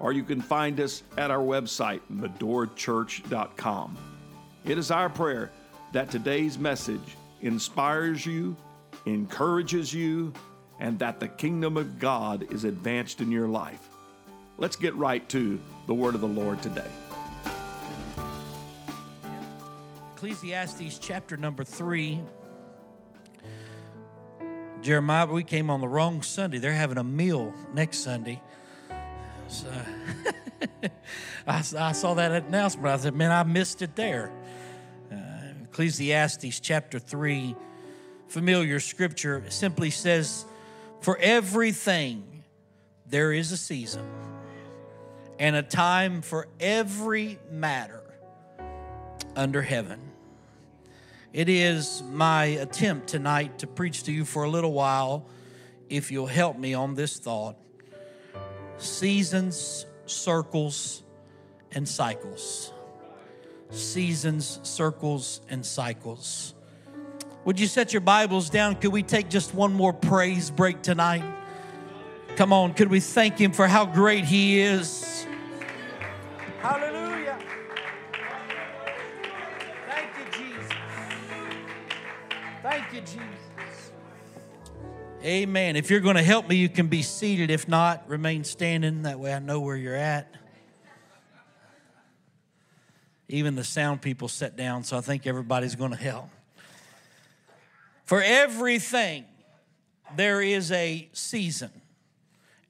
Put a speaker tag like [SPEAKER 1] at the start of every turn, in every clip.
[SPEAKER 1] or you can find us at our website, medorachurch.com. It is our prayer that today's message inspires you, encourages you, and that the kingdom of God is advanced in your life. Let's get right to the word of the Lord today.
[SPEAKER 2] Ecclesiastes chapter number three. Jeremiah, we came on the wrong Sunday. They're having a meal next Sunday. So I, I, saw that announcement. I said, man, I missed it there. Uh, Ecclesiastes chapter 3, familiar scripture, simply says, For everything there is a season and a time for every matter under heaven. It is my attempt tonight to preach to you for a little while, if you'll help me on this thought seasons, circles, and cycles. Seasons, circles, and cycles. Would you set your Bibles down? Could we take just one more praise break tonight? Come on, could we thank Him for how great He is? Hallelujah. Thank you, Jesus. Thank you, Jesus. Amen. If you're going to help me, you can be seated. If not, remain standing. That way I know where you're at. Even the sound people sat down, so I think everybody's going to help. For everything, there is a season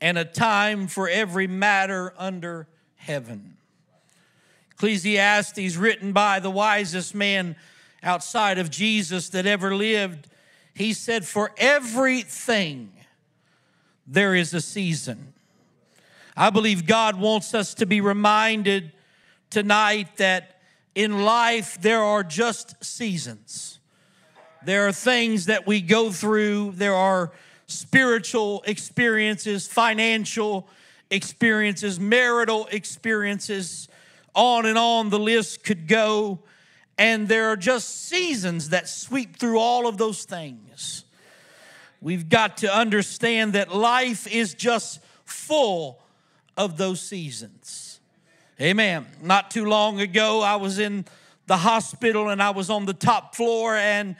[SPEAKER 2] and a time for every matter under heaven. Ecclesiastes, written by the wisest man outside of Jesus that ever lived, he said, For everything there is a season. I believe God wants us to be reminded tonight that in life there are just seasons. There are things that we go through, there are spiritual experiences, financial experiences, marital experiences, on and on the list could go. And there are just seasons that sweep through all of those things. We've got to understand that life is just full of those seasons. Amen. Not too long ago, I was in the hospital and I was on the top floor and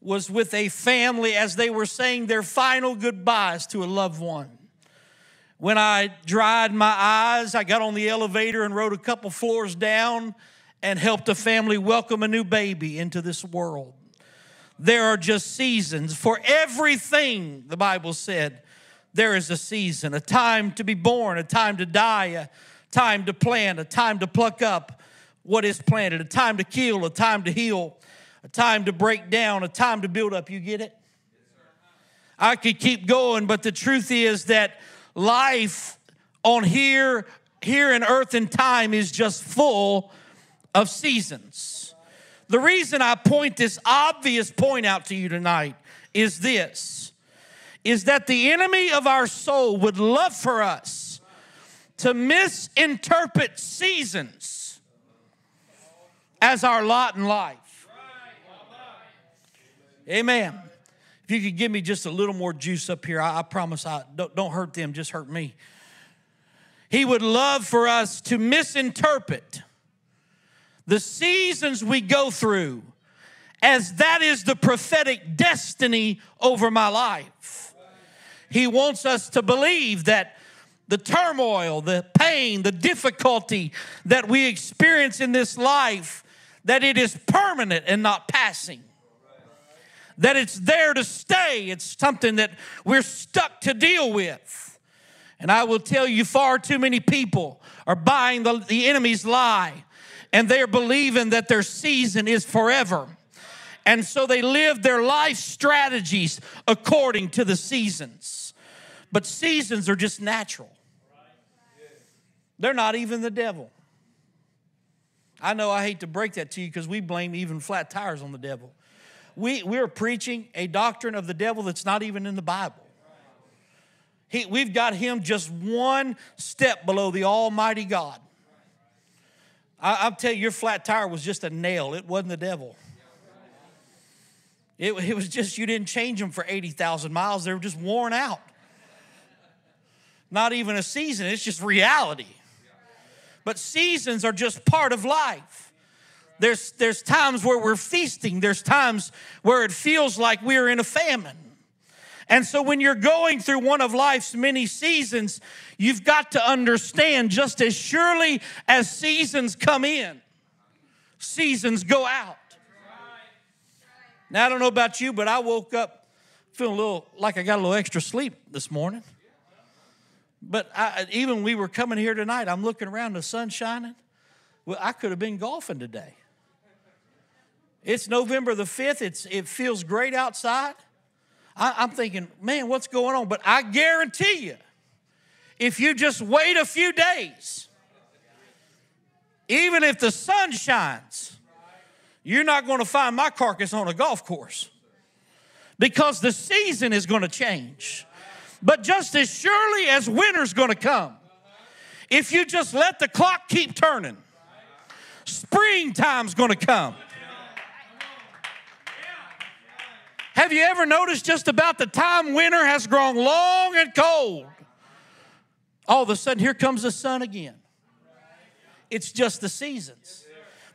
[SPEAKER 2] was with a family as they were saying their final goodbyes to a loved one. When I dried my eyes, I got on the elevator and rode a couple floors down and helped a family welcome a new baby into this world. There are just seasons for everything, the Bible said. There is a season, a time to be born, a time to die, a time to plant, a time to pluck up what is planted, a time to kill, a time to heal, a time to break down, a time to build up. You get it? I could keep going, but the truth is that life on here, here in earth and time is just full of seasons. The reason I point this obvious point out to you tonight is this is that the enemy of our soul would love for us to misinterpret seasons as our lot in life. Amen. If you could give me just a little more juice up here, I, I promise I don't, don't hurt them, just hurt me. He would love for us to misinterpret the seasons we go through as that is the prophetic destiny over my life. He wants us to believe that the turmoil, the pain, the difficulty that we experience in this life that it is permanent and not passing. That it's there to stay. It's something that we're stuck to deal with. And I will tell you, far too many people are buying the, the enemy's lie and they're believing that their season is forever. And so they live their life strategies according to the seasons. But seasons are just natural, they're not even the devil. I know I hate to break that to you because we blame even flat tires on the devil. We, we're preaching a doctrine of the devil that's not even in the Bible. He, we've got him just one step below the Almighty God. I, I'll tell you, your flat tire was just a nail, it wasn't the devil. It, it was just you didn't change them for 80,000 miles, they were just worn out. Not even a season, it's just reality. But seasons are just part of life. There's, there's times where we're feasting, there's times where it feels like we're in a famine. And so, when you're going through one of life's many seasons, you've got to understand just as surely as seasons come in, seasons go out. Now, I don't know about you, but I woke up feeling a little like I got a little extra sleep this morning. But I, even we were coming here tonight, I'm looking around, the sun shining. Well, I could have been golfing today. It's November the 5th. It's, it feels great outside. I, I'm thinking, man, what's going on? But I guarantee you, if you just wait a few days, even if the sun shines, you're not going to find my carcass on a golf course because the season is going to change. But just as surely as winter's going to come, if you just let the clock keep turning, springtime's going to come. Have you ever noticed just about the time winter has grown long and cold? All of a sudden, here comes the sun again. It's just the seasons.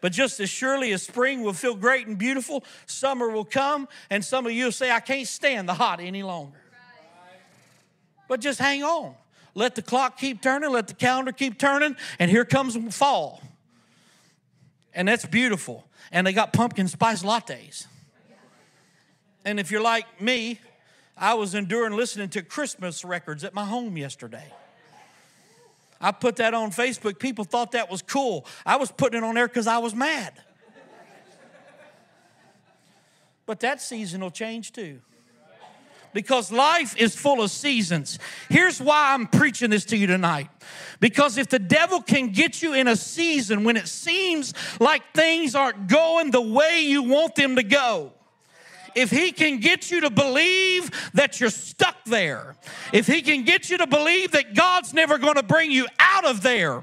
[SPEAKER 2] But just as surely as spring will feel great and beautiful, summer will come, and some of you will say, I can't stand the hot any longer. But just hang on. Let the clock keep turning, let the calendar keep turning, and here comes fall. And that's beautiful. And they got pumpkin spice lattes. And if you're like me, I was enduring listening to Christmas records at my home yesterday. I put that on Facebook. People thought that was cool. I was putting it on there because I was mad. But that season will change too because life is full of seasons. Here's why I'm preaching this to you tonight. Because if the devil can get you in a season when it seems like things aren't going the way you want them to go, if he can get you to believe that you're stuck there, if he can get you to believe that God's never going to bring you out of there,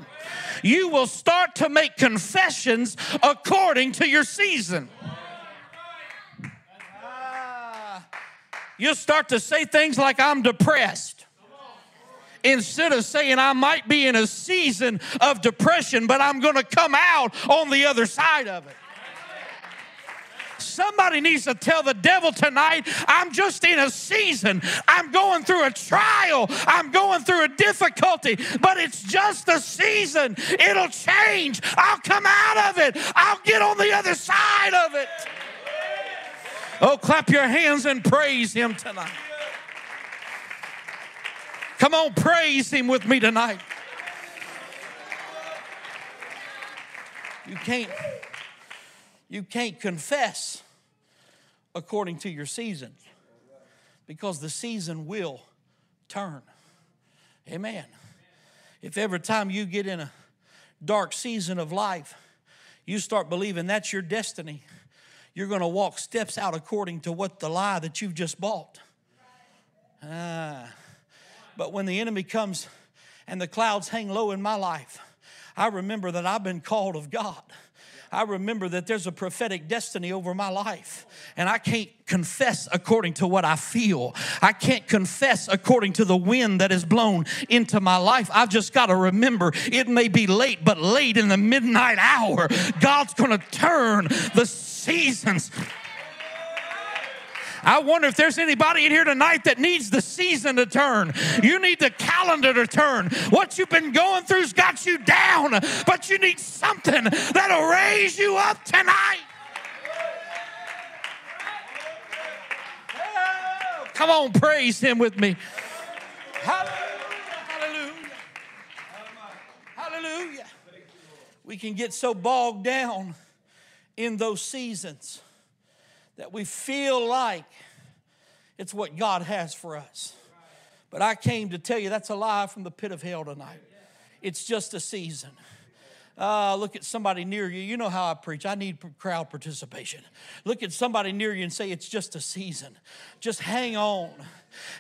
[SPEAKER 2] you will start to make confessions according to your season. You'll start to say things like, I'm depressed. Instead of saying, I might be in a season of depression, but I'm going to come out on the other side of it. Somebody needs to tell the devil tonight, I'm just in a season. I'm going through a trial. I'm going through a difficulty, but it's just a season. It'll change. I'll come out of it. I'll get on the other side of it. Oh, clap your hands and praise Him tonight. Come on, praise Him with me tonight. You can't, you can't confess according to your season because the season will turn. Amen. If every time you get in a dark season of life, you start believing that's your destiny you're going to walk steps out according to what the lie that you've just bought. Ah. But when the enemy comes and the clouds hang low in my life, I remember that I've been called of God. I remember that there's a prophetic destiny over my life, and I can't confess according to what I feel. I can't confess according to the wind that is blown into my life. I've just got to remember it may be late, but late in the midnight hour, God's going to turn the seasons. I wonder if there's anybody in here tonight that needs the season to turn. You need the calendar to turn. What you've been going through's got you down, but you need something that'll raise you up tonight. Come on, praise Him with me. Hallelujah. Hallelujah. Hallelujah. We can get so bogged down in those seasons that we feel like it's what God has for us. But I came to tell you that's a lie from the pit of hell tonight. It's just a season. Uh, look at somebody near you. You know how I preach. I need crowd participation. Look at somebody near you and say, It's just a season. Just hang on.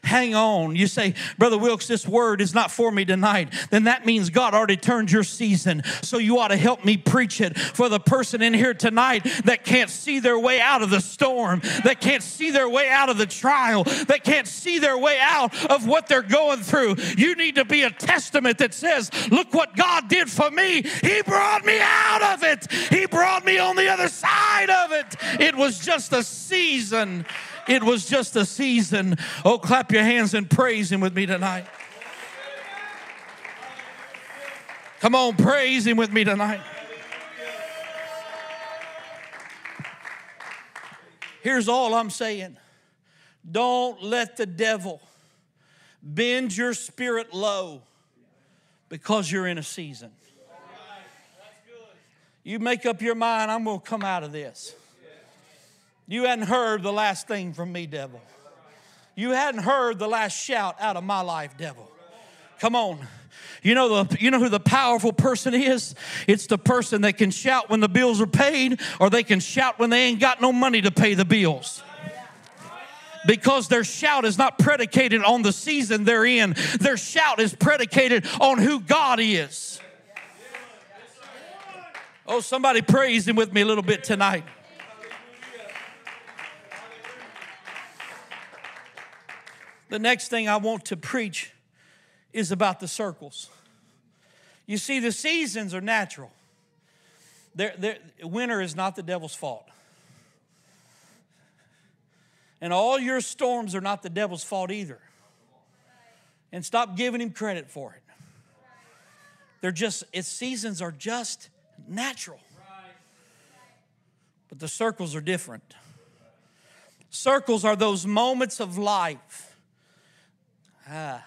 [SPEAKER 2] Hang on. You say, Brother Wilks, this word is not for me tonight. Then that means God already turned your season. So you ought to help me preach it for the person in here tonight that can't see their way out of the storm, that can't see their way out of the trial, that can't see their way out of what they're going through. You need to be a testament that says, Look what God did for me. He brought me out of it, He brought me on the other side of it. It was just a season. It was just a season. Oh, clap your hands and praise Him with me tonight. Come on, praise Him with me tonight. Here's all I'm saying don't let the devil bend your spirit low because you're in a season. You make up your mind, I'm going to come out of this. You hadn't heard the last thing from me, devil. You hadn't heard the last shout out of my life, devil. Come on. You know the you know who the powerful person is? It's the person that can shout when the bills are paid or they can shout when they ain't got no money to pay the bills. Because their shout is not predicated on the season they're in. Their shout is predicated on who God is. Oh, somebody praise him with me a little bit tonight. The next thing I want to preach is about the circles. You see, the seasons are natural. They're, they're, winter is not the devil's fault. And all your storms are not the devil's fault either. And stop giving him credit for it. They're just, its seasons are just natural. But the circles are different. Circles are those moments of life uh,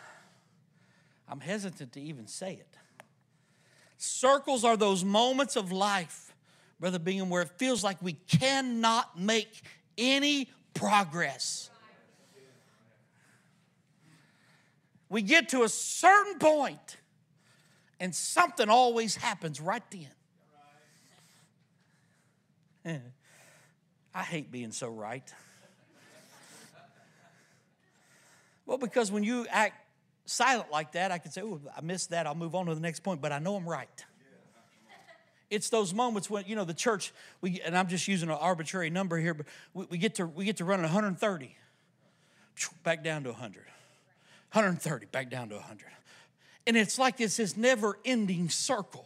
[SPEAKER 2] I'm hesitant to even say it. Circles are those moments of life, Brother Bingham, where it feels like we cannot make any progress. We get to a certain point, and something always happens right then. I hate being so right. Well, because when you act silent like that, I can say, oh, I missed that. I'll move on to the next point, but I know I'm right. It's those moments when, you know, the church, we, and I'm just using an arbitrary number here, but we, we get to we get to run at 130, back down to 100. 130, back down to 100. And it's like it's this never ending circle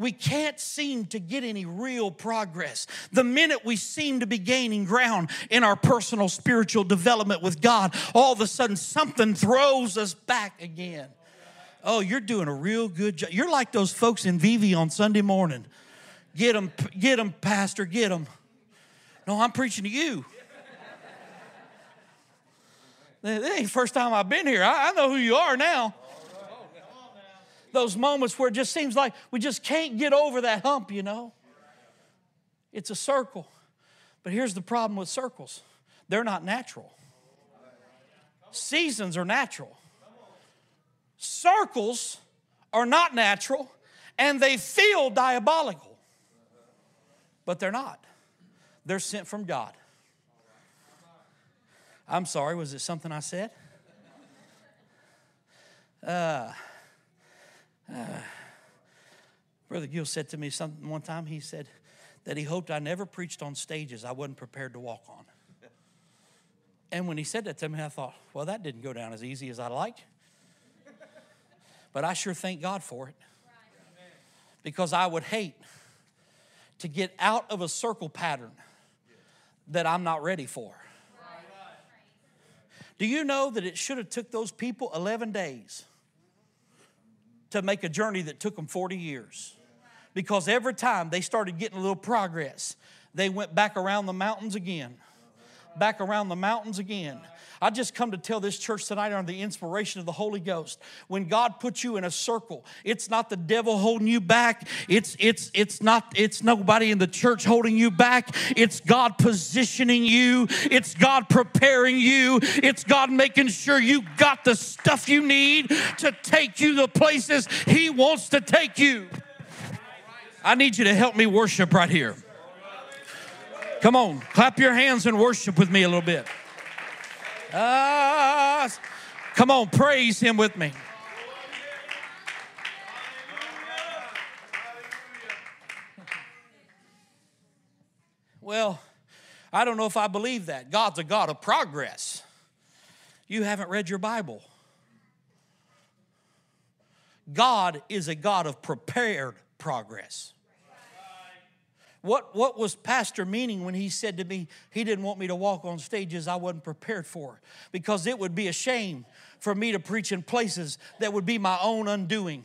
[SPEAKER 2] we can't seem to get any real progress. The minute we seem to be gaining ground in our personal spiritual development with God, all of a sudden something throws us back again. Oh, you're doing a real good job. You're like those folks in Vivi on Sunday morning. Get them, get them, Pastor, get them. No, I'm preaching to you. This ain't the first time I've been here. I, I know who you are now those moments where it just seems like we just can't get over that hump, you know? It's a circle. But here's the problem with circles they're not natural. Seasons are natural. Circles are not natural and they feel diabolical, but they're not. They're sent from God. I'm sorry, was it something I said? Uh, uh, Brother Gill said to me something one time. He said that he hoped I never preached on stages I wasn't prepared to walk on. And when he said that to me, I thought, well, that didn't go down as easy as I liked. But I sure thank God for it. Because I would hate to get out of a circle pattern that I'm not ready for. Do you know that it should have took those people 11 days to make a journey that took them 40 years. Because every time they started getting a little progress, they went back around the mountains again. Back around the mountains again. I just come to tell this church tonight under the inspiration of the Holy Ghost. When God puts you in a circle, it's not the devil holding you back. It's it's it's not it's nobody in the church holding you back. It's God positioning you. It's God preparing you. It's God making sure you got the stuff you need to take you the places He wants to take you. I need you to help me worship right here. Come on, clap your hands and worship with me a little bit. Uh, come on, praise Him with me. Well, I don't know if I believe that. God's a God of progress. You haven't read your Bible. God is a God of prepared progress. What, what was Pastor meaning when he said to me he didn't want me to walk on stages I wasn't prepared for? Because it would be a shame for me to preach in places that would be my own undoing.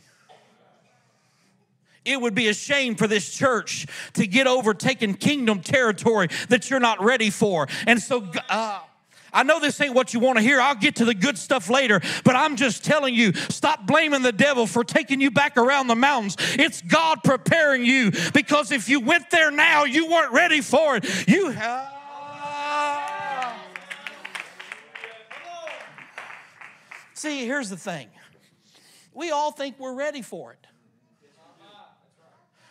[SPEAKER 2] It would be a shame for this church to get overtaken kingdom territory that you're not ready for. And so, uh, I know this ain't what you want to hear. I'll get to the good stuff later, but I'm just telling you stop blaming the devil for taking you back around the mountains. It's God preparing you because if you went there now, you weren't ready for it. You have. See, here's the thing. We all think we're ready for it.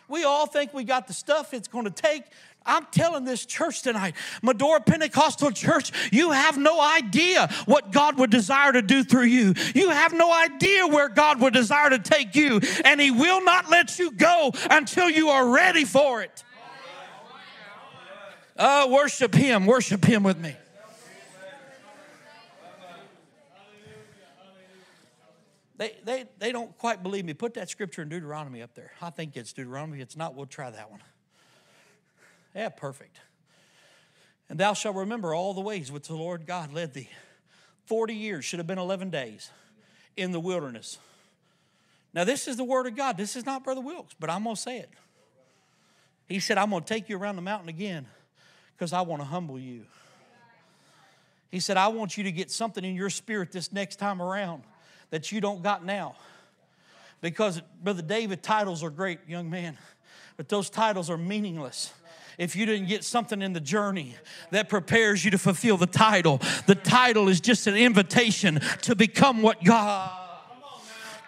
[SPEAKER 2] We all think we got the stuff it's going to take. I'm telling this church tonight, Medora Pentecostal Church, you have no idea what God would desire to do through you. You have no idea where God would desire to take you, and He will not let you go until you are ready for it. Uh, worship Him, worship Him with me. They, they, they don't quite believe me. Put that scripture in Deuteronomy up there. I think it's Deuteronomy. It's not, we'll try that one. Yeah, perfect. And thou shalt remember all the ways which the Lord God led thee. 40 years, should have been 11 days in the wilderness. Now, this is the word of God. This is not Brother Wilks, but I'm going to say it. He said, I'm going to take you around the mountain again because I want to humble you. He said, I want you to get something in your spirit this next time around that you don't got now. Because, Brother David, titles are great, young man, but those titles are meaningless if you didn't get something in the journey that prepares you to fulfill the title. The title is just an invitation to become what God.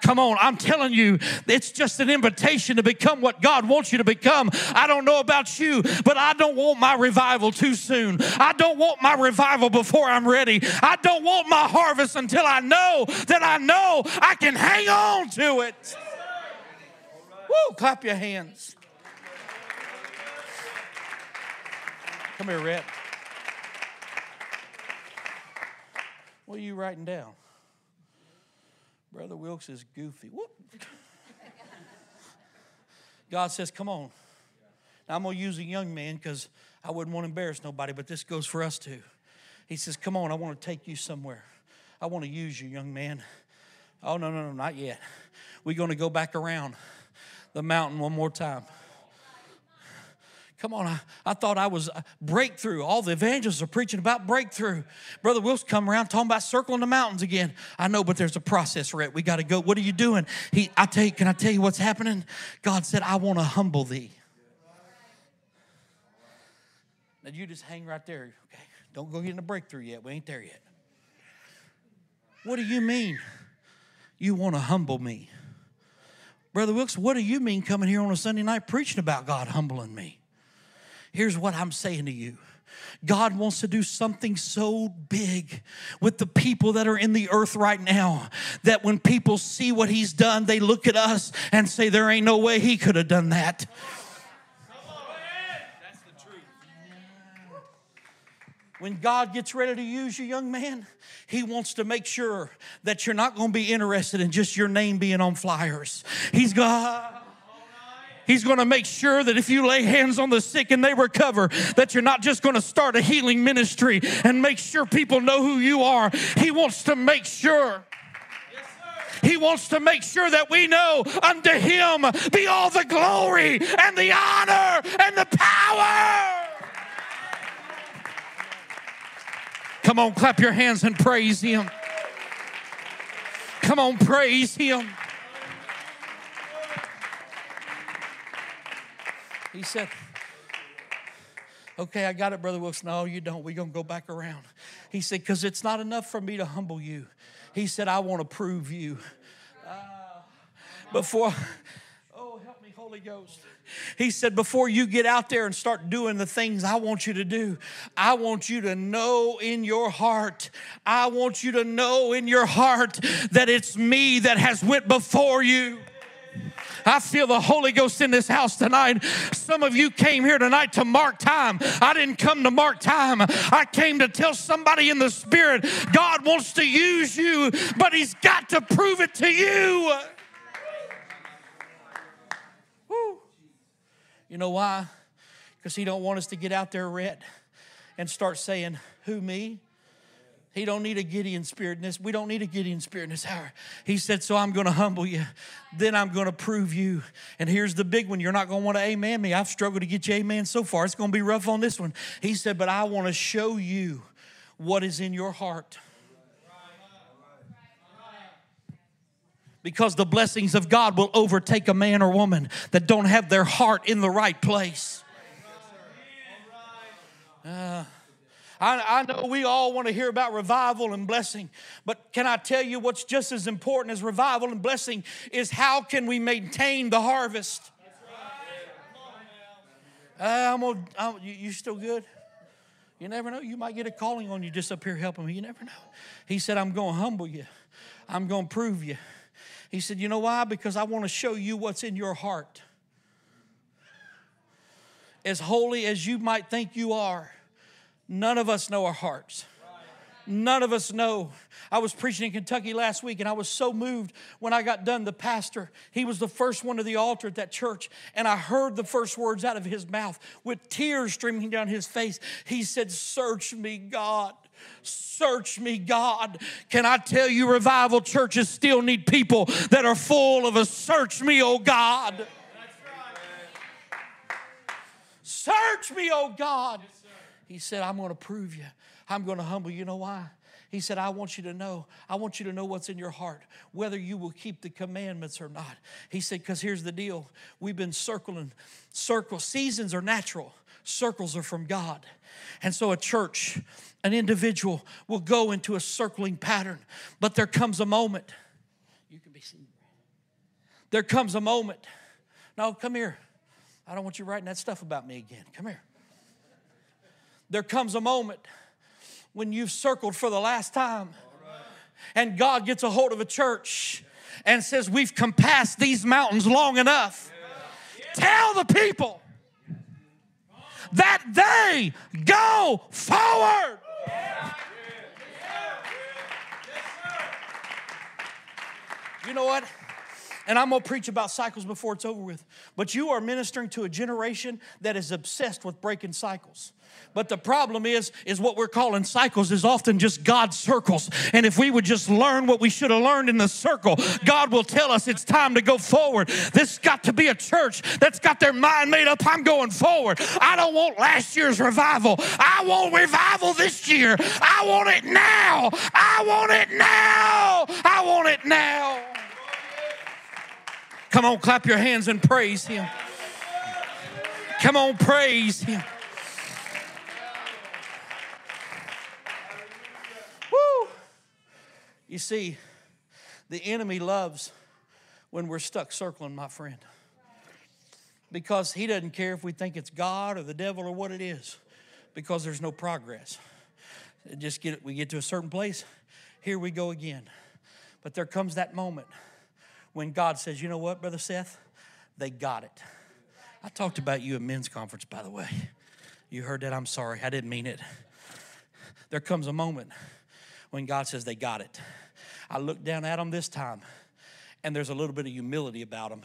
[SPEAKER 2] Come on, I'm telling you, it's just an invitation to become what God wants you to become. I don't know about you, but I don't want my revival too soon. I don't want my revival before I'm ready. I don't want my harvest until I know that I know I can hang on to it. Woo, clap your hands. Come here, Rhett. What are you writing down? Brother Wilks is goofy. Whoop. God says, Come on. Now, I'm going to use a young man because I wouldn't want to embarrass nobody, but this goes for us too. He says, Come on, I want to take you somewhere. I want to use you, young man. Oh, no, no, no, not yet. We're going to go back around the mountain one more time. Come on, I, I thought I was breakthrough. All the evangelists are preaching about breakthrough. Brother Will's come around talking about circling the mountains again. I know, but there's a process, Rhett. We got to go. What are you doing? He, I tell you, can I tell you what's happening? God said, I want to humble thee. Now you just hang right there. Okay, don't go getting a breakthrough yet. We ain't there yet. What do you mean? You want to humble me? Brother Wilks, what do you mean coming here on a Sunday night preaching about God humbling me? Here's what I'm saying to you. God wants to do something so big with the people that are in the earth right now that when people see what He's done, they look at us and say, There ain't no way He could have done that. When God gets ready to use you, young man, He wants to make sure that you're not going to be interested in just your name being on flyers. He's God. He's going to make sure that if you lay hands on the sick and they recover, that you're not just going to start a healing ministry and make sure people know who you are. He wants to make sure. He wants to make sure that we know unto Him be all the glory and the honor and the power. Come on, clap your hands and praise Him. Come on, praise Him. He said, Okay, I got it, Brother Wilson. No, you don't. We're going to go back around. He said, Because it's not enough for me to humble you. He said, I want to prove you. Uh, before, oh, help me, Holy Ghost. He said, Before you get out there and start doing the things I want you to do, I want you to know in your heart, I want you to know in your heart that it's me that has went before you. I feel the Holy Ghost in this house tonight. Some of you came here tonight to mark time. I didn't come to mark time. I came to tell somebody in the Spirit God wants to use you, but He's got to prove it to you. Woo. You know why? Because He don't want us to get out there, Rhett, and start saying, Who, me? He don't need a Gideon spirit in this. We don't need a Gideon spirit in this hour. He said, So I'm going to humble you. Then I'm going to prove you. And here's the big one. You're not going to want to amen me. I've struggled to get you amen so far. It's going to be rough on this one. He said, But I want to show you what is in your heart. Because the blessings of God will overtake a man or woman that don't have their heart in the right place. Uh, I, I know we all want to hear about revival and blessing, but can I tell you what's just as important as revival and blessing is how can we maintain the harvest? Uh, I'm gonna, I'm, you, you still good? You never know. You might get a calling on you just up here helping me. You never know. He said, I'm going to humble you. I'm going to prove you. He said, You know why? Because I want to show you what's in your heart. As holy as you might think you are, None of us know our hearts. None of us know. I was preaching in Kentucky last week and I was so moved when I got done. The pastor, he was the first one to the altar at that church, and I heard the first words out of his mouth with tears streaming down his face. He said, Search me, God. Search me, God. Can I tell you, revival churches still need people that are full of a search me, oh God. Search me, oh God. He said, I'm going to prove you. I'm going to humble you. You know why? He said, I want you to know. I want you to know what's in your heart, whether you will keep the commandments or not. He said, because here's the deal. We've been circling circles. Seasons are natural, circles are from God. And so a church, an individual will go into a circling pattern, but there comes a moment. You can be seen. There comes a moment. No, come here. I don't want you writing that stuff about me again. Come here there comes a moment when you've circled for the last time and God gets a hold of a church and says, We've compassed these mountains long enough. Tell the people that they go forward. You know what? And I'm going to preach about cycles before it's over with. But you are ministering to a generation that is obsessed with breaking cycles. But the problem is, is what we're calling cycles is often just God's circles. And if we would just learn what we should have learned in the circle, God will tell us it's time to go forward. This got to be a church that's got their mind made up. I'm going forward. I don't want last year's revival. I want revival this year. I want it now. I want it now. I want it now. Come on, clap your hands and praise Him. Come on, praise Him. Woo! You see, the enemy loves when we're stuck circling, my friend. Because he doesn't care if we think it's God or the devil or what it is, because there's no progress. Just get we get to a certain place, here we go again. But there comes that moment when God says, you know what, Brother Seth? They got it. I talked about you at men's conference, by the way. You heard that? I'm sorry. I didn't mean it. There comes a moment when God says, they got it. I looked down at them this time, and there's a little bit of humility about them.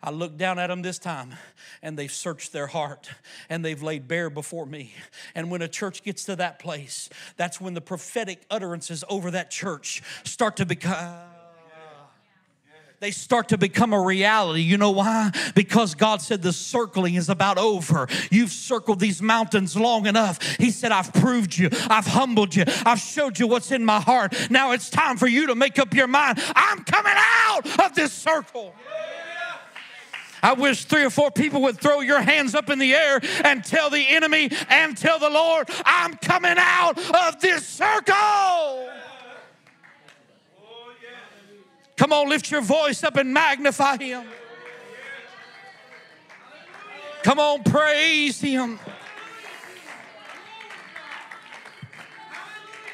[SPEAKER 2] I looked down at them this time and they've searched their heart and they've laid bare before me. And when a church gets to that place, that's when the prophetic utterances over that church start to become they start to become a reality. You know why? Because God said the circling is about over. You've circled these mountains long enough. He said, I've proved you, I've humbled you, I've showed you what's in my heart. Now it's time for you to make up your mind. I'm coming out of this circle. I wish three or four people would throw your hands up in the air and tell the enemy and tell the Lord, I'm coming out of this circle. Come on, lift your voice up and magnify Him. Come on, praise Him.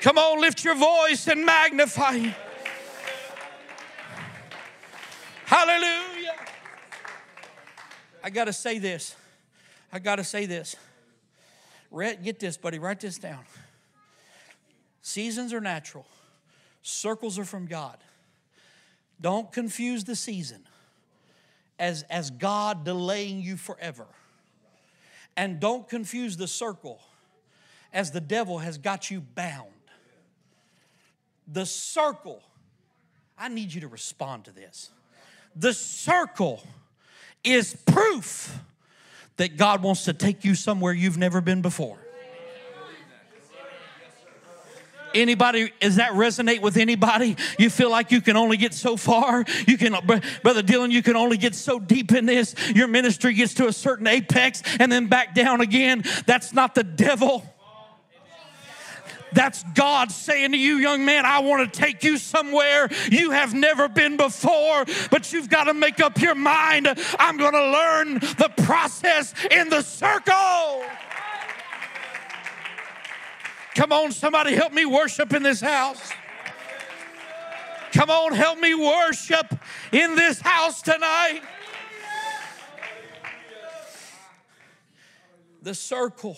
[SPEAKER 2] Come on, lift your voice and magnify Him. Hallelujah. I got to say this. I got to say this. Get this, buddy. Write this down. Seasons are natural, circles are from God. Don't confuse the season as, as God delaying you forever. And don't confuse the circle as the devil has got you bound. The circle, I need you to respond to this. The circle is proof that God wants to take you somewhere you've never been before. Anybody, does that resonate with anybody? You feel like you can only get so far? You can, Brother Dylan, you can only get so deep in this. Your ministry gets to a certain apex and then back down again. That's not the devil. That's God saying to you, young man, I want to take you somewhere you have never been before, but you've got to make up your mind. I'm going to learn the process in the circle. Come on, somebody help me worship in this house. Come on, help me worship in this house tonight. The circle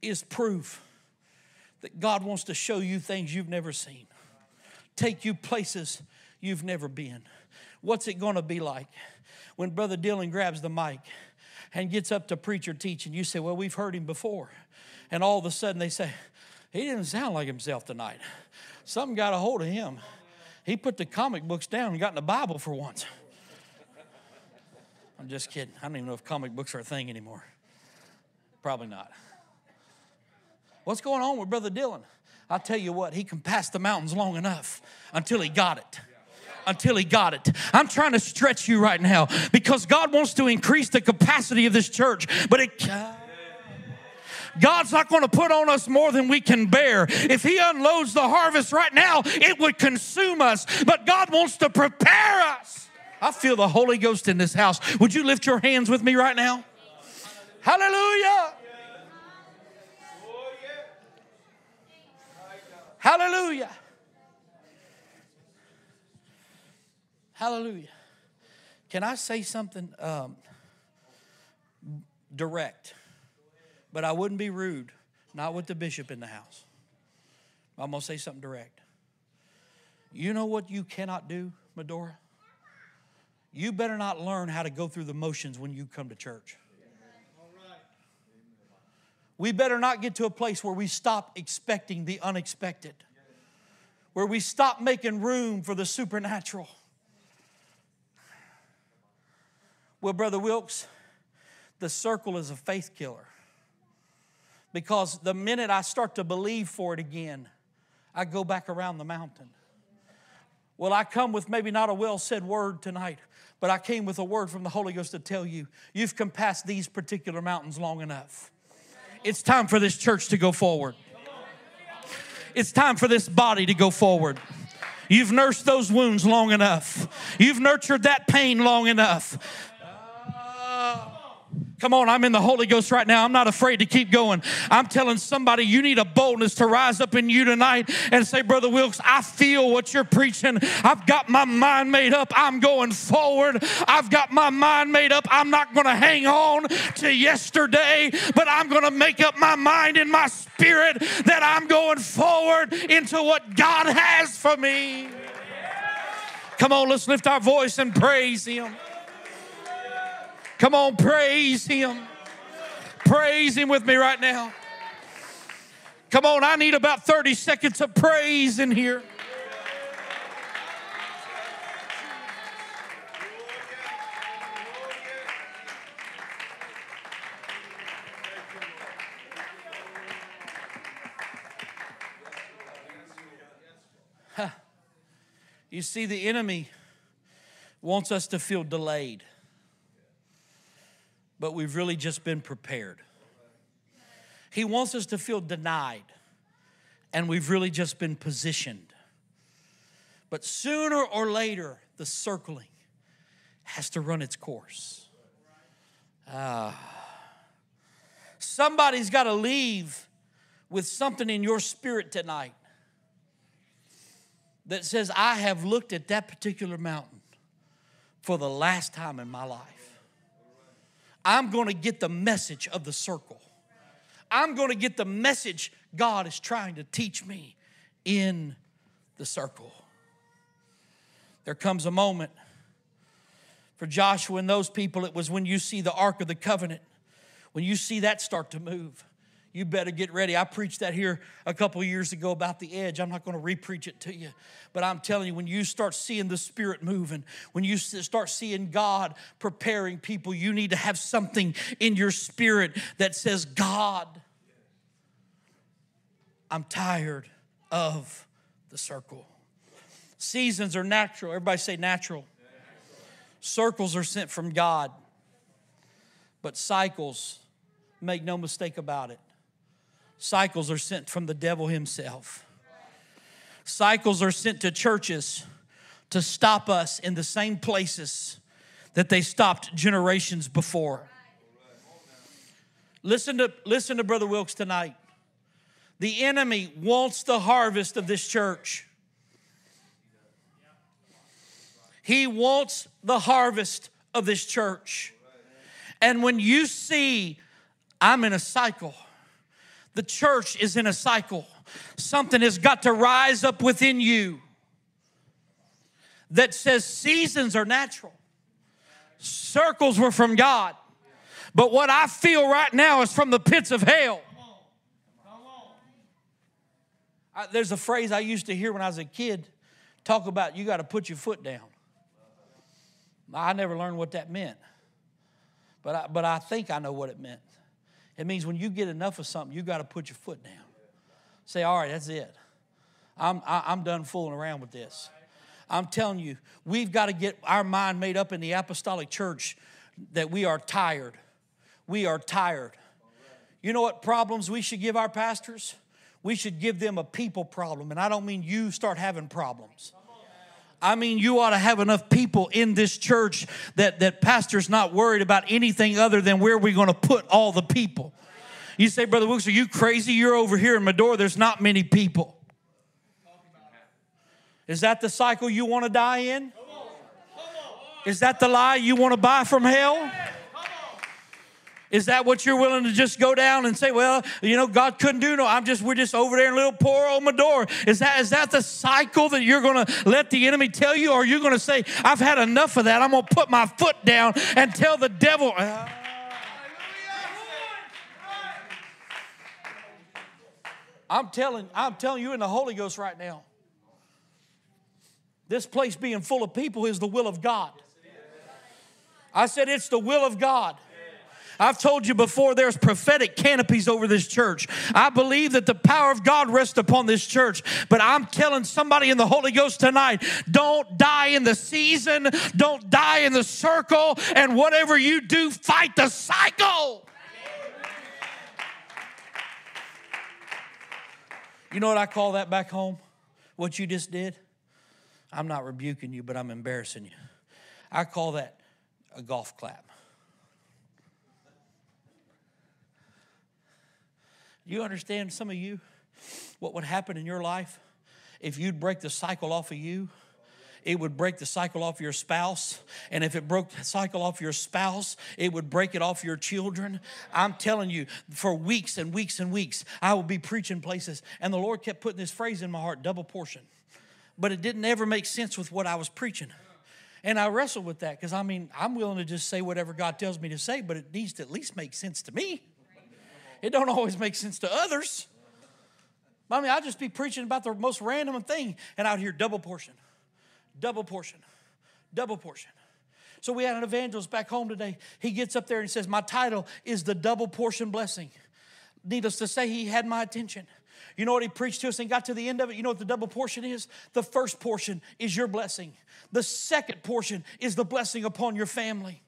[SPEAKER 2] is proof that God wants to show you things you've never seen, take you places you've never been. What's it going to be like when Brother Dylan grabs the mic and gets up to preach or teach, and you say, Well, we've heard him before and all of a sudden they say, He didn't sound like himself tonight. Something got a hold of him. He put the comic books down and got in the Bible for once. I'm just kidding. I don't even know if comic books are a thing anymore. Probably not. What's going on with Brother Dylan? I'll tell you what, he can pass the mountains long enough until he got it until he got it. I'm trying to stretch you right now because God wants to increase the capacity of this church, but it God's not going to put on us more than we can bear. If He unloads the harvest right now, it would consume us. But God wants to prepare us. I feel the Holy Ghost in this house. Would you lift your hands with me right now? Hallelujah. Hallelujah. Hallelujah. Can I say something um, direct? But I wouldn't be rude, not with the bishop in the house. I'm going to say something direct. You know what you cannot do, Medora? You better not learn how to go through the motions when you come to church. We better not get to a place where we stop expecting the unexpected, where we stop making room for the supernatural. Well, Brother Wilks, the circle is a faith killer. Because the minute I start to believe for it again, I go back around the mountain. Well, I come with maybe not a well said word tonight, but I came with a word from the Holy Ghost to tell you you've come past these particular mountains long enough. It's time for this church to go forward. It's time for this body to go forward. You've nursed those wounds long enough. You've nurtured that pain long enough. Ah. Come on, I'm in the Holy Ghost right now. I'm not afraid to keep going. I'm telling somebody you need a boldness to rise up in you tonight and say, Brother Wilks, I feel what you're preaching. I've got my mind made up. I'm going forward. I've got my mind made up. I'm not going to hang on to yesterday, but I'm going to make up my mind in my spirit that I'm going forward into what God has for me. Come on, let's lift our voice and praise Him. Come on, praise Him. Praise Him with me right now. Come on, I need about 30 seconds of praise in here. You see, the enemy wants us to feel delayed but we've really just been prepared. He wants us to feel denied, and we've really just been positioned. But sooner or later, the circling has to run its course. Ah. Somebody's got to leave with something in your spirit tonight that says, I have looked at that particular mountain for the last time in my life. I'm going to get the message of the circle. I'm going to get the message God is trying to teach me in the circle. There comes a moment for Joshua and those people, it was when you see the Ark of the Covenant, when you see that start to move. You better get ready. I preached that here a couple years ago about the edge. I'm not going to repreach it to you. But I'm telling you, when you start seeing the Spirit moving, when you start seeing God preparing people, you need to have something in your spirit that says, God, I'm tired of the circle. Seasons are natural. Everybody say natural. Circles are sent from God, but cycles, make no mistake about it, cycles are sent from the devil himself. Cycles are sent to churches to stop us in the same places that they stopped generations before. Listen to, listen to Brother Wilks tonight. The enemy wants the harvest of this church. He wants the harvest of this church. And when you see, I'm in a cycle, the church is in a cycle, something has got to rise up within you that says seasons are natural, circles were from God. But what I feel right now is from the pits of hell. I, there's a phrase I used to hear when I was a kid talk about you got to put your foot down. I never learned what that meant, but I, but I think I know what it meant. It means when you get enough of something, you got to put your foot down. Say, all right, that's it. I'm, I, am i am done fooling around with this. I'm telling you, we've got to get our mind made up in the apostolic church that we are tired. We are tired. You know what problems we should give our pastors? We should give them a people problem. And I don't mean you start having problems. I mean, you ought to have enough people in this church that, that pastor's not worried about anything other than where we're going to put all the people. You say, Brother Wilks, are you crazy? You're over here in Medora, there's not many people. Is that the cycle you want to die in? Is that the lie you want to buy from hell? Is that what you're willing to just go down and say, well, you know, God couldn't do no, I'm just, we're just over there in little poor old Medora. Is that, is that the cycle that you're going to let the enemy tell you? Or are you going to say, I've had enough of that. I'm going to put my foot down and tell the devil. Uh, I'm telling, I'm telling you in the Holy Ghost right now. This place being full of people is the will of God. I said it's the will of God. I've told you before, there's prophetic canopies over this church. I believe that the power of God rests upon this church. But I'm telling somebody in the Holy Ghost tonight don't die in the season, don't die in the circle, and whatever you do, fight the cycle. You know what I call that back home? What you just did? I'm not rebuking you, but I'm embarrassing you. I call that a golf clap. Do you understand, some of you, what would happen in your life if you'd break the cycle off of you? It would break the cycle off your spouse. And if it broke the cycle off your spouse, it would break it off your children. I'm telling you, for weeks and weeks and weeks, I would be preaching places. And the Lord kept putting this phrase in my heart double portion. But it didn't ever make sense with what I was preaching. And I wrestled with that because I mean, I'm willing to just say whatever God tells me to say, but it needs to at least make sense to me. It don't always make sense to others. I mean, I'd just be preaching about the most random thing, and I'd hear double portion, double portion, double portion. So we had an evangelist back home today. He gets up there and says, My title is the double portion blessing. Needless to say, he had my attention. You know what he preached to us and got to the end of it? You know what the double portion is? The first portion is your blessing, the second portion is the blessing upon your family.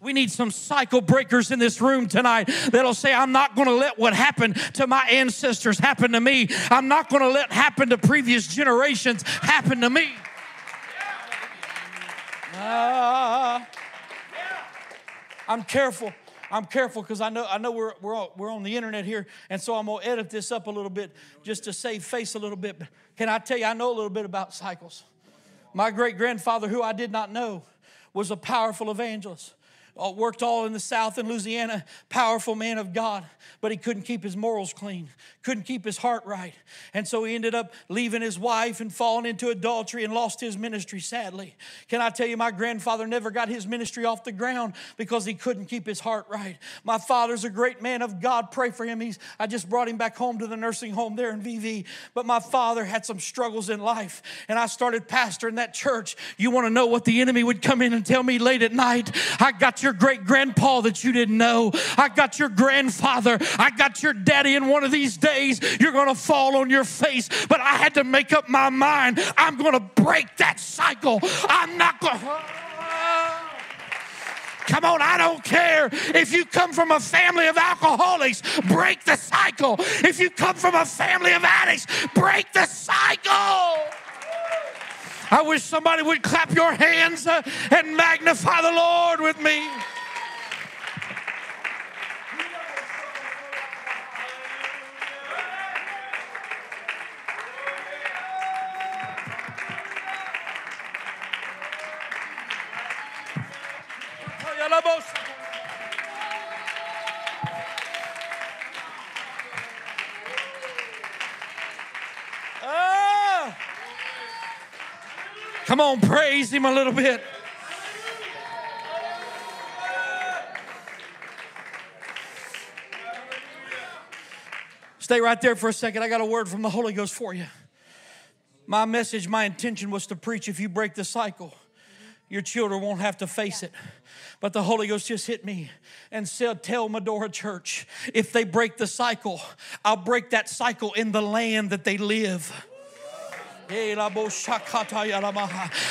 [SPEAKER 2] We need some cycle breakers in this room tonight that'll say, I'm not going to let what happened to my ancestors happen to me. I'm not going to let happen to previous generations happen to me. Uh, I'm careful. I'm careful because I know I know we're we're on, we're on the internet here, and so I'm gonna edit this up a little bit just to save face a little bit. But can I tell you, I know a little bit about cycles. My great grandfather, who I did not know, was a powerful evangelist. Uh, worked all in the South in Louisiana, powerful man of God, but he couldn't keep his morals clean, couldn't keep his heart right. And so he ended up leaving his wife and falling into adultery and lost his ministry, sadly. Can I tell you, my grandfather never got his ministry off the ground because he couldn't keep his heart right. My father's a great man of God. Pray for him. He's, I just brought him back home to the nursing home there in Vivian. But my father had some struggles in life, and I started pastoring that church. You want to know what the enemy would come in and tell me late at night? I got your your great grandpa that you didn't know. I got your grandfather. I got your daddy. And one of these days, you're going to fall on your face. But I had to make up my mind. I'm going to break that cycle. I'm not going to. Come on, I don't care if you come from a family of alcoholics, break the cycle. If you come from a family of addicts, break the cycle. I wish somebody would clap your hands uh, and magnify the Lord with me. Come on, praise Him a little bit. Stay right there for a second. I got a word from the Holy Ghost for you. My message, my intention was to preach if you break the cycle, your children won't have to face it. But the Holy Ghost just hit me and said, Tell Medora Church, if they break the cycle, I'll break that cycle in the land that they live.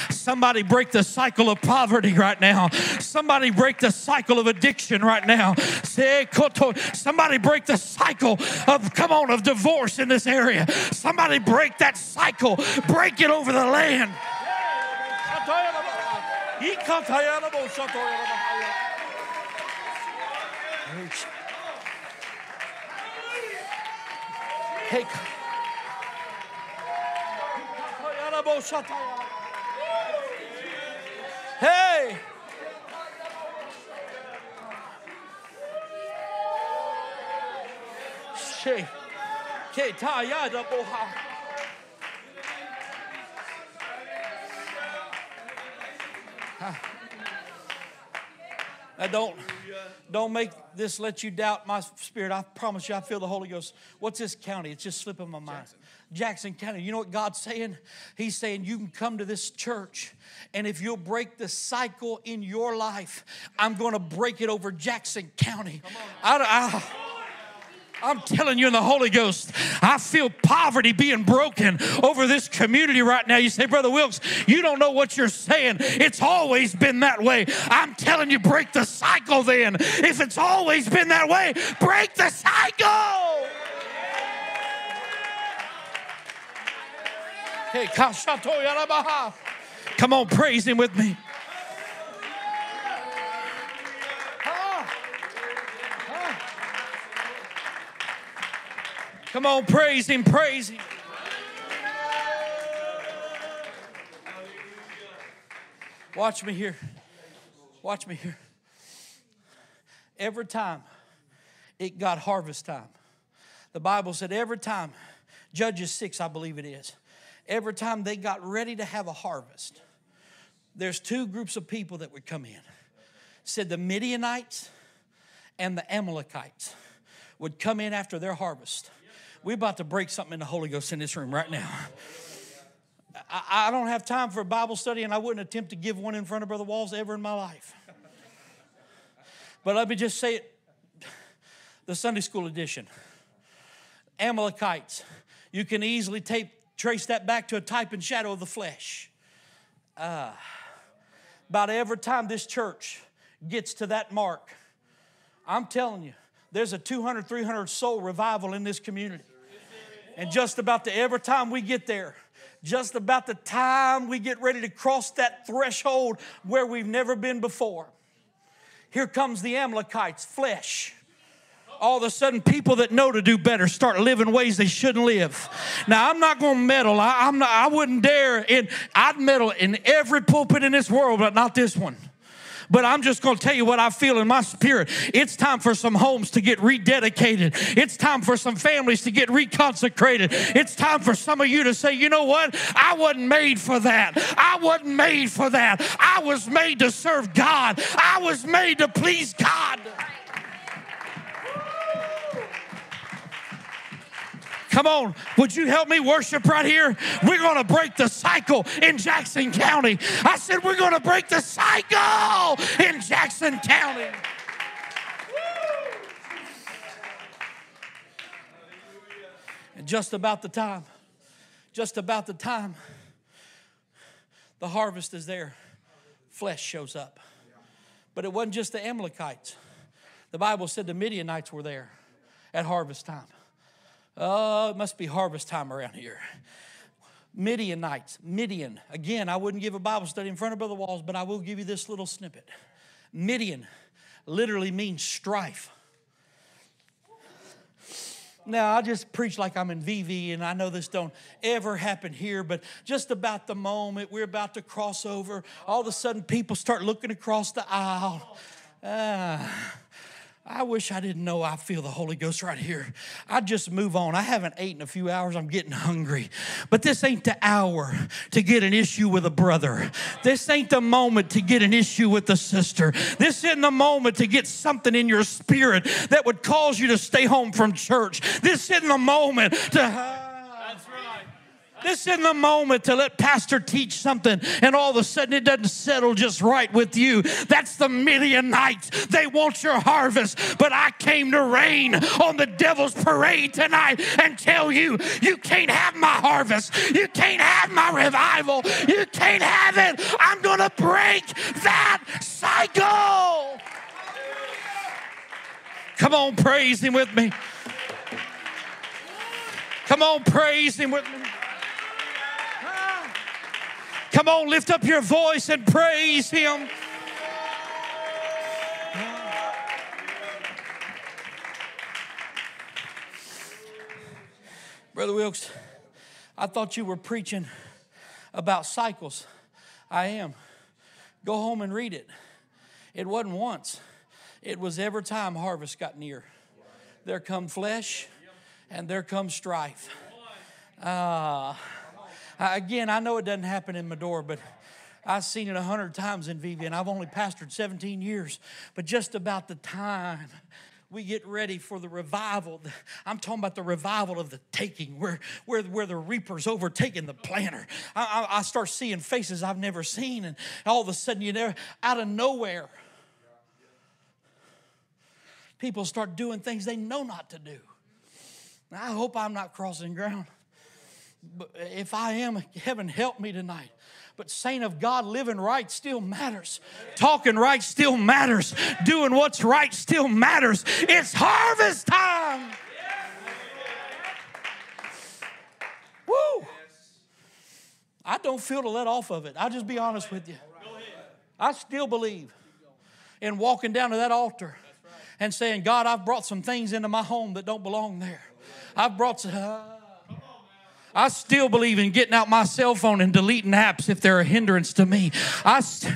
[SPEAKER 2] Somebody break the cycle of poverty right now. Somebody break the cycle of addiction right now. Somebody break the cycle of, come on, of divorce in this area. Somebody break that cycle. Break it over the land. Hey, Hey! Now don't don't make this let you doubt my spirit. I promise you, I feel the Holy Ghost. What's this county? It's just slipping my mind. Jackson. Jackson County. You know what God's saying? He's saying you can come to this church, and if you'll break the cycle in your life, I'm going to break it over Jackson County. I, I, I'm telling you in the Holy Ghost, I feel poverty being broken over this community right now. You say, Brother Wilks, you don't know what you're saying. It's always been that way. I'm telling you, break the cycle then. If it's always been that way, break the cycle. Come on, praise him with me. Come on, praise him, praise him. Watch me here. Watch me here. Every time it got harvest time, the Bible said every time, Judges 6, I believe it is, every time they got ready to have a harvest, there's two groups of people that would come in. Said the Midianites and the Amalekites would come in after their harvest. We're about to break something in the Holy Ghost in this room right now. I, I don't have time for a Bible study, and I wouldn't attempt to give one in front of Brother Walls ever in my life. But let me just say it the Sunday school edition. Amalekites. You can easily tape, trace that back to a type and shadow of the flesh. Uh, about every time this church gets to that mark, I'm telling you, there's a 200, 300 soul revival in this community. And just about the, every time we get there, just about the time we get ready to cross that threshold where we've never been before. Here comes the Amalekites, flesh all of a sudden people that know to do better start living ways they shouldn't live. Now I'm not going to meddle. I, am not. I wouldn't dare. In I'd meddle in every pulpit in this world, but not this one. But I'm just going to tell you what I feel in my spirit. It's time for some homes to get rededicated. It's time for some families to get reconsecrated. It's time for some of you to say, you know what? I wasn't made for that. I wasn't made for that. I was made to serve God. I was made to please God. Come on, would you help me worship right here? We're going to break the cycle in Jackson County. I said, we're going to break the cycle in Jackson County. And just about the time, just about the time the harvest is there, flesh shows up. But it wasn't just the Amalekites. The Bible said the Midianites were there at harvest time. Oh, it must be harvest time around here. Midianites, Midian. Again, I wouldn't give a Bible study in front of Brother Walls, but I will give you this little snippet. Midian literally means strife. Now, I just preach like I'm in Vivian, and I know this don't ever happen here, but just about the moment we're about to cross over, all of a sudden people start looking across the aisle. Ah I wish I didn't know I feel the Holy Ghost right here. I'd just move on. I haven't eaten a few hours. I'm getting hungry. But this ain't the hour to get an issue with a brother. This ain't the moment to get an issue with a sister. This isn't the moment to get something in your spirit that would cause you to stay home from church. This isn't the moment to. This isn't the moment to let pastor teach something and all of a sudden it doesn't settle just right with you. That's the Midianites. They want your harvest, but I came to rain on the devil's parade tonight and tell you, you can't have my harvest. You can't have my revival. You can't have it. I'm going to break that cycle. Come on, praise him with me. Come on, praise him with me. Come on, lift up your voice and praise Him. Brother Wilks, I thought you were preaching about cycles. I am. Go home and read it. It wasn't once, it was every time harvest got near. There come flesh and there comes strife. Ah. Uh, again, I know it doesn't happen in Medora, but I've seen it a hundred times in Vivian. I've only pastored 17 years, but just about the time we get ready for the revival. I'm talking about the revival of the taking, where, where, where the reaper's overtaking the planter. I, I, start seeing faces I've never seen, and all of a sudden, you know, out of nowhere, people start doing things they know not to do. I hope I'm not crossing ground if I am, heaven help me tonight. But, saint of God, living right still matters. Talking right still matters. Doing what's right still matters. It's harvest time. Woo! I don't feel to let off of it. I'll just be honest with you. I still believe in walking down to that altar and saying, God, I've brought some things into my home that don't belong there. I've brought some. Uh, I still believe in getting out my cell phone and deleting apps if they're a hindrance to me. I st-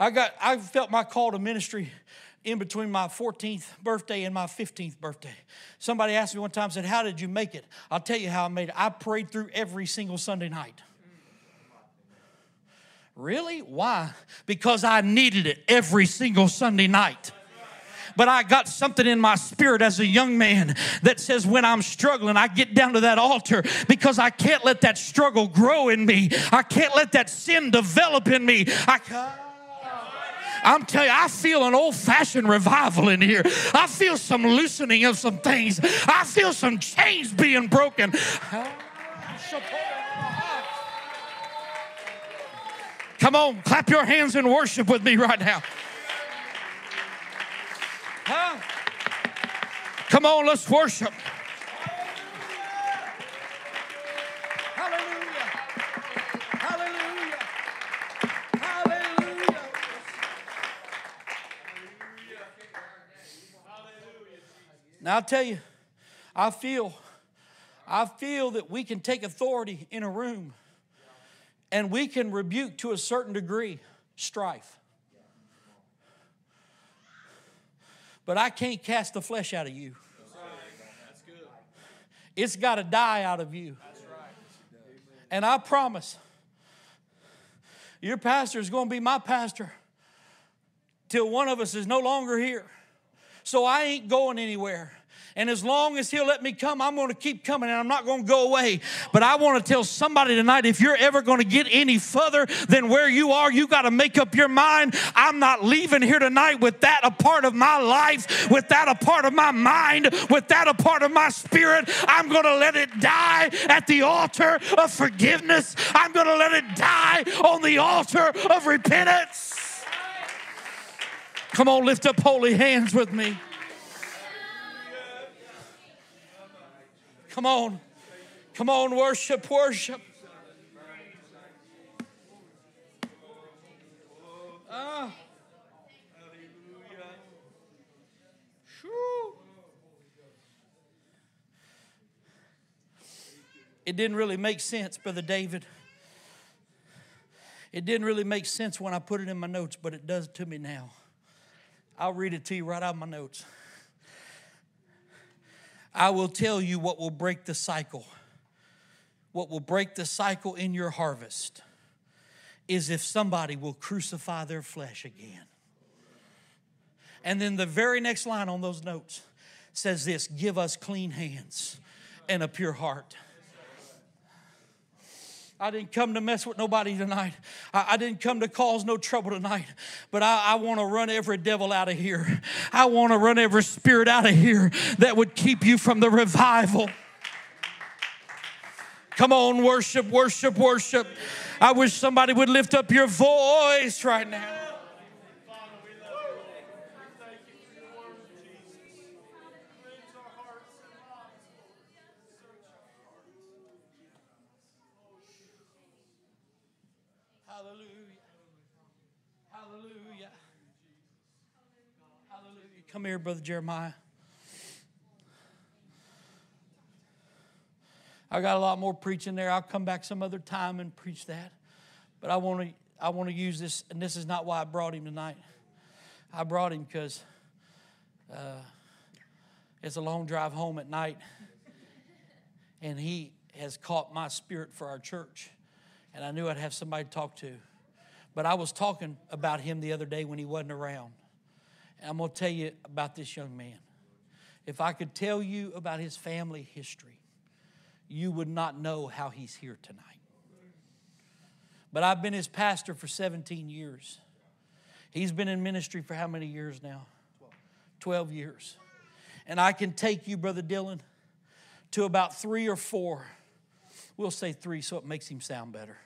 [SPEAKER 2] I got I felt my call to ministry in between my 14th birthday and my 15th birthday. Somebody asked me one time, said, How did you make it? I'll tell you how I made it. I prayed through every single Sunday night. Really? Why? Because I needed it every single Sunday night but I got something in my spirit as a young man that says when I'm struggling, I get down to that altar because I can't let that struggle grow in me. I can't let that sin develop in me. I I'm telling you, I feel an old fashioned revival in here. I feel some loosening of some things. I feel some chains being broken. Come on, clap your hands and worship with me right now. Huh? Come on, let's worship. Hallelujah. Hallelujah. Hallelujah. Now, I tell you, I feel, I feel that we can take authority in a room and we can rebuke to a certain degree strife. But I can't cast the flesh out of you. It's got to die out of you. And I promise, your pastor is going to be my pastor till one of us is no longer here. So I ain't going anywhere. And as long as He'll let me come, I'm going to keep coming and I'm not going to go away. But I want to tell somebody tonight if you're ever going to get any further than where you are, you got to make up your mind. I'm not leaving here tonight with that a part of my life, with that a part of my mind, with that a part of my spirit. I'm going to let it die at the altar of forgiveness. I'm going to let it die on the altar of repentance. Come on, lift up holy hands with me. Come on. Come on, worship, worship. Ah. It didn't really make sense, Brother David. It didn't really make sense when I put it in my notes, but it does to me now. I'll read it to you right out of my notes. I will tell you what will break the cycle. What will break the cycle in your harvest is if somebody will crucify their flesh again. And then the very next line on those notes says this give us clean hands and a pure heart. I didn't come to mess with nobody tonight. I, I didn't come to cause no trouble tonight. But I, I want to run every devil out of here. I want to run every spirit out of here that would keep you from the revival. Come on, worship, worship, worship. I wish somebody would lift up your voice right now. Come here, Brother Jeremiah. I got a lot more preaching there. I'll come back some other time and preach that. But I want to I want to use this, and this is not why I brought him tonight. I brought him because uh, it's a long drive home at night, and he has caught my spirit for our church, and I knew I'd have somebody to talk to. But I was talking about him the other day when he wasn't around. I'm going to tell you about this young man. If I could tell you about his family history, you would not know how he's here tonight. But I've been his pastor for 17 years. He's been in ministry for how many years now? 12 years. And I can take you, Brother Dylan, to about three or four. We'll say three so it makes him sound better.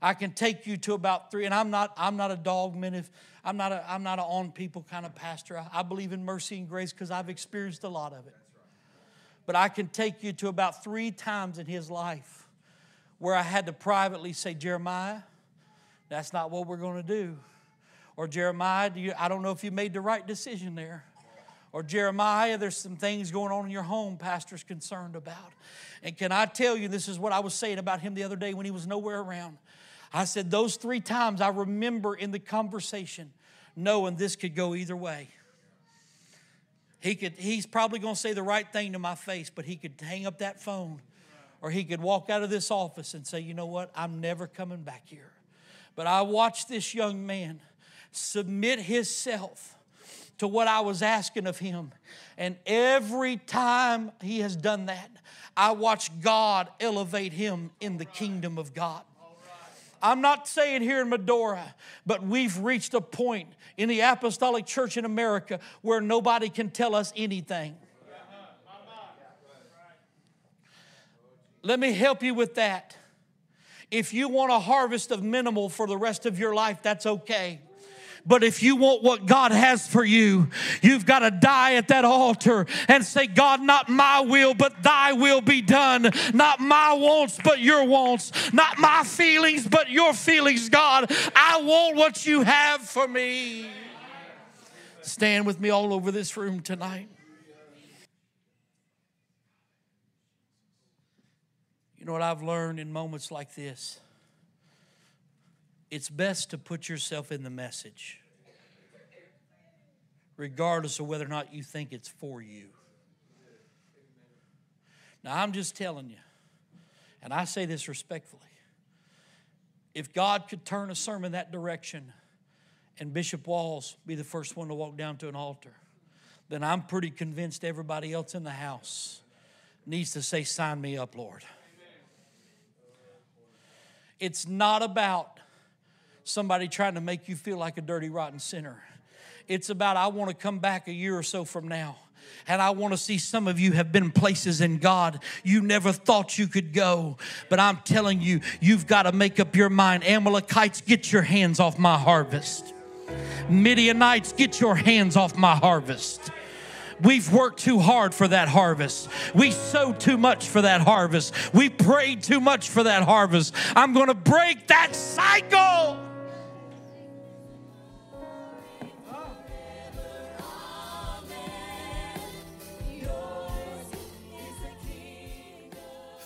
[SPEAKER 2] I can take you to about three, and I'm not, I'm not a dogman. If I'm not a, I'm not an on people kind of pastor. I, I believe in mercy and grace because I've experienced a lot of it. But I can take you to about three times in his life where I had to privately say, Jeremiah, that's not what we're going to do. Or Jeremiah, do you, I don't know if you made the right decision there. Or Jeremiah, there's some things going on in your home, pastor's concerned about. And can I tell you, this is what I was saying about him the other day when he was nowhere around. I said, those three times I remember in the conversation knowing this could go either way. He could, he's probably going to say the right thing to my face, but he could hang up that phone or he could walk out of this office and say, you know what, I'm never coming back here. But I watched this young man submit himself to what I was asking of him. And every time he has done that, I watch God elevate him in the kingdom of God. I'm not saying here in Medora, but we've reached a point in the apostolic church in America where nobody can tell us anything. Let me help you with that. If you want a harvest of minimal for the rest of your life, that's okay. But if you want what God has for you, you've got to die at that altar and say, God, not my will, but thy will be done. Not my wants, but your wants. Not my feelings, but your feelings, God. I want what you have for me. Stand with me all over this room tonight. You know what I've learned in moments like this? It's best to put yourself in the message, regardless of whether or not you think it's for you. Now, I'm just telling you, and I say this respectfully if God could turn a sermon that direction and Bishop Walls be the first one to walk down to an altar, then I'm pretty convinced everybody else in the house needs to say, Sign me up, Lord. It's not about somebody trying to make you feel like a dirty, rotten sinner. It's about, I want to come back a year or so from now. And I want to see some of you have been places in God you never thought you could go. But I'm telling you, you've got to make up your mind. Amalekites, get your hands off my harvest. Midianites, get your hands off my harvest. We've worked too hard for that harvest. We sowed too much for that harvest. We prayed too much for that harvest. I'm going to break that cycle.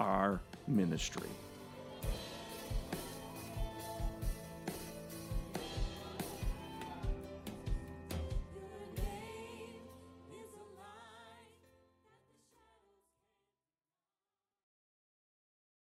[SPEAKER 1] our ministry.